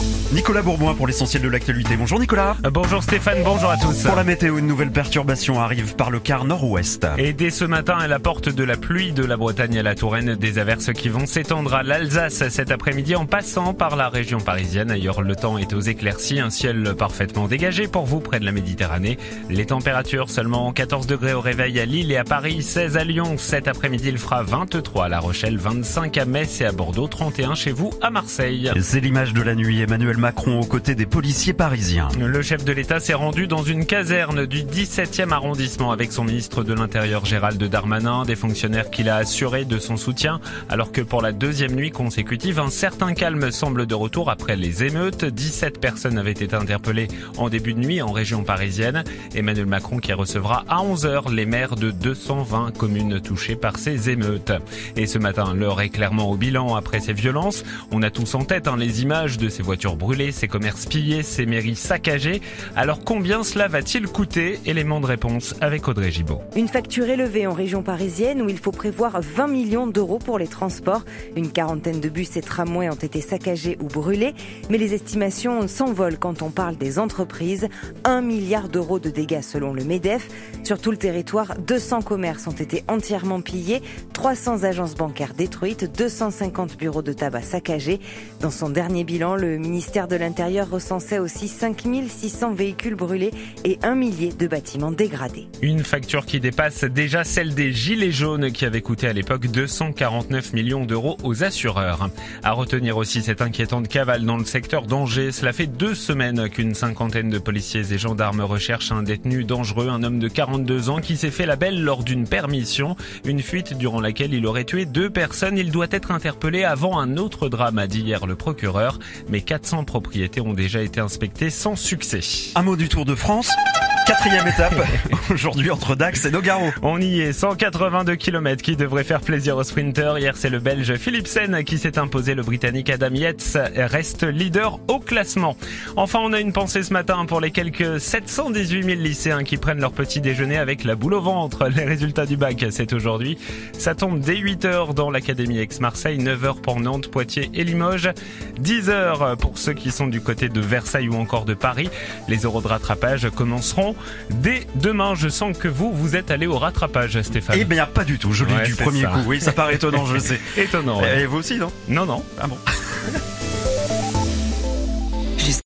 Show. Nicolas Bourboin pour l'essentiel de l'actualité. Bonjour Nicolas. Euh, Bonjour Stéphane, bonjour à tous. Pour la météo, une nouvelle perturbation arrive par le quart nord-ouest. Et dès ce matin, elle apporte de la pluie de la Bretagne à la Touraine, des averses qui vont s'étendre à l'Alsace cet après-midi en passant par la région parisienne. Ailleurs, le temps est aux éclaircies, un ciel parfaitement dégagé pour vous près de la Méditerranée. Les températures seulement 14 degrés au réveil à Lille et à Paris, 16 à Lyon. Cet après-midi, il fera 23 à La Rochelle, 25 à Metz et à Bordeaux, 31 chez vous à Marseille. C'est l'image de la nuit. Emmanuel Macron aux côtés des policiers parisiens. Le chef de l'État s'est rendu dans une caserne du 17e arrondissement avec son ministre de l'Intérieur Gérald Darmanin, des fonctionnaires qu'il a assuré de son soutien, alors que pour la deuxième nuit consécutive, un certain calme semble de retour après les émeutes. 17 personnes avaient été interpellées en début de nuit en région parisienne. Emmanuel Macron qui recevra à 11h les maires de 220 communes touchées par ces émeutes. Et ce matin, l'heure est clairement au bilan après ces violences. On a tous en tête hein, les images de ces voitures brûlées, ces commerces pillés, ces mairies saccagées. Alors combien cela va-t-il coûter? Élément de réponse avec Audrey Gibaud. Une facture élevée en région parisienne où il faut prévoir 20 millions d'euros pour les transports. Une quarantaine de bus et tramways ont été saccagés ou brûlés. Mais les estimations s'envolent quand on parle des entreprises. 1 milliard d'euros de dégâts selon le MEDEF. Sur tout le territoire, 200 commerces ont été entièrement pillés, 300 agences bancaires détruites, 250 bureaux de tabac saccagés. Dans son dernier bilan, le ministère de l'Intérieur recensait aussi 5600 véhicules brûlés et un millier de bâtiments dégradés. Une facture qui dépasse déjà celle des Gilets jaunes qui avait coûté à l'époque 249 millions d'euros aux assureurs. À retenir aussi cette inquiétante cavale dans le secteur d'Angers. Cela fait deux semaines qu'une cinquantaine de policiers et gendarmes recherchent un détenu dangereux, un homme de 42 ans qui s'est fait la belle lors d'une permission. Une fuite durant laquelle il aurait tué deux personnes. Il doit être interpellé avant un autre drame, a dit hier le procureur. Mais 400 propriétés ont déjà été inspectées sans succès. Un mot du Tour de France. Quatrième étape, aujourd'hui entre Dax et Nogaro. On y est, 182 km qui devrait faire plaisir aux sprinters. Hier, c'est le Belge Philipsen qui s'est imposé. Le Britannique Adam Yates reste leader au classement. Enfin, on a une pensée ce matin pour les quelques 718 000 lycéens qui prennent leur petit déjeuner avec la boule au ventre. Les résultats du bac, c'est aujourd'hui. Ça tombe dès 8 heures dans l'Académie Aix-Marseille, 9 heures pour Nantes, Poitiers et Limoges, 10 heures pour ceux qui sont du côté de Versailles ou encore de Paris. Les euros de rattrapage commenceront dès demain. Je sens que vous, vous êtes allé au rattrapage, Stéphane. Eh bien, pas du tout. Je l'ai Ouais, du premier ça. coup. Oui, ça paraît étonnant, je sais. Étonnant. ouais. Et vous aussi, non? Non, non. Ah bon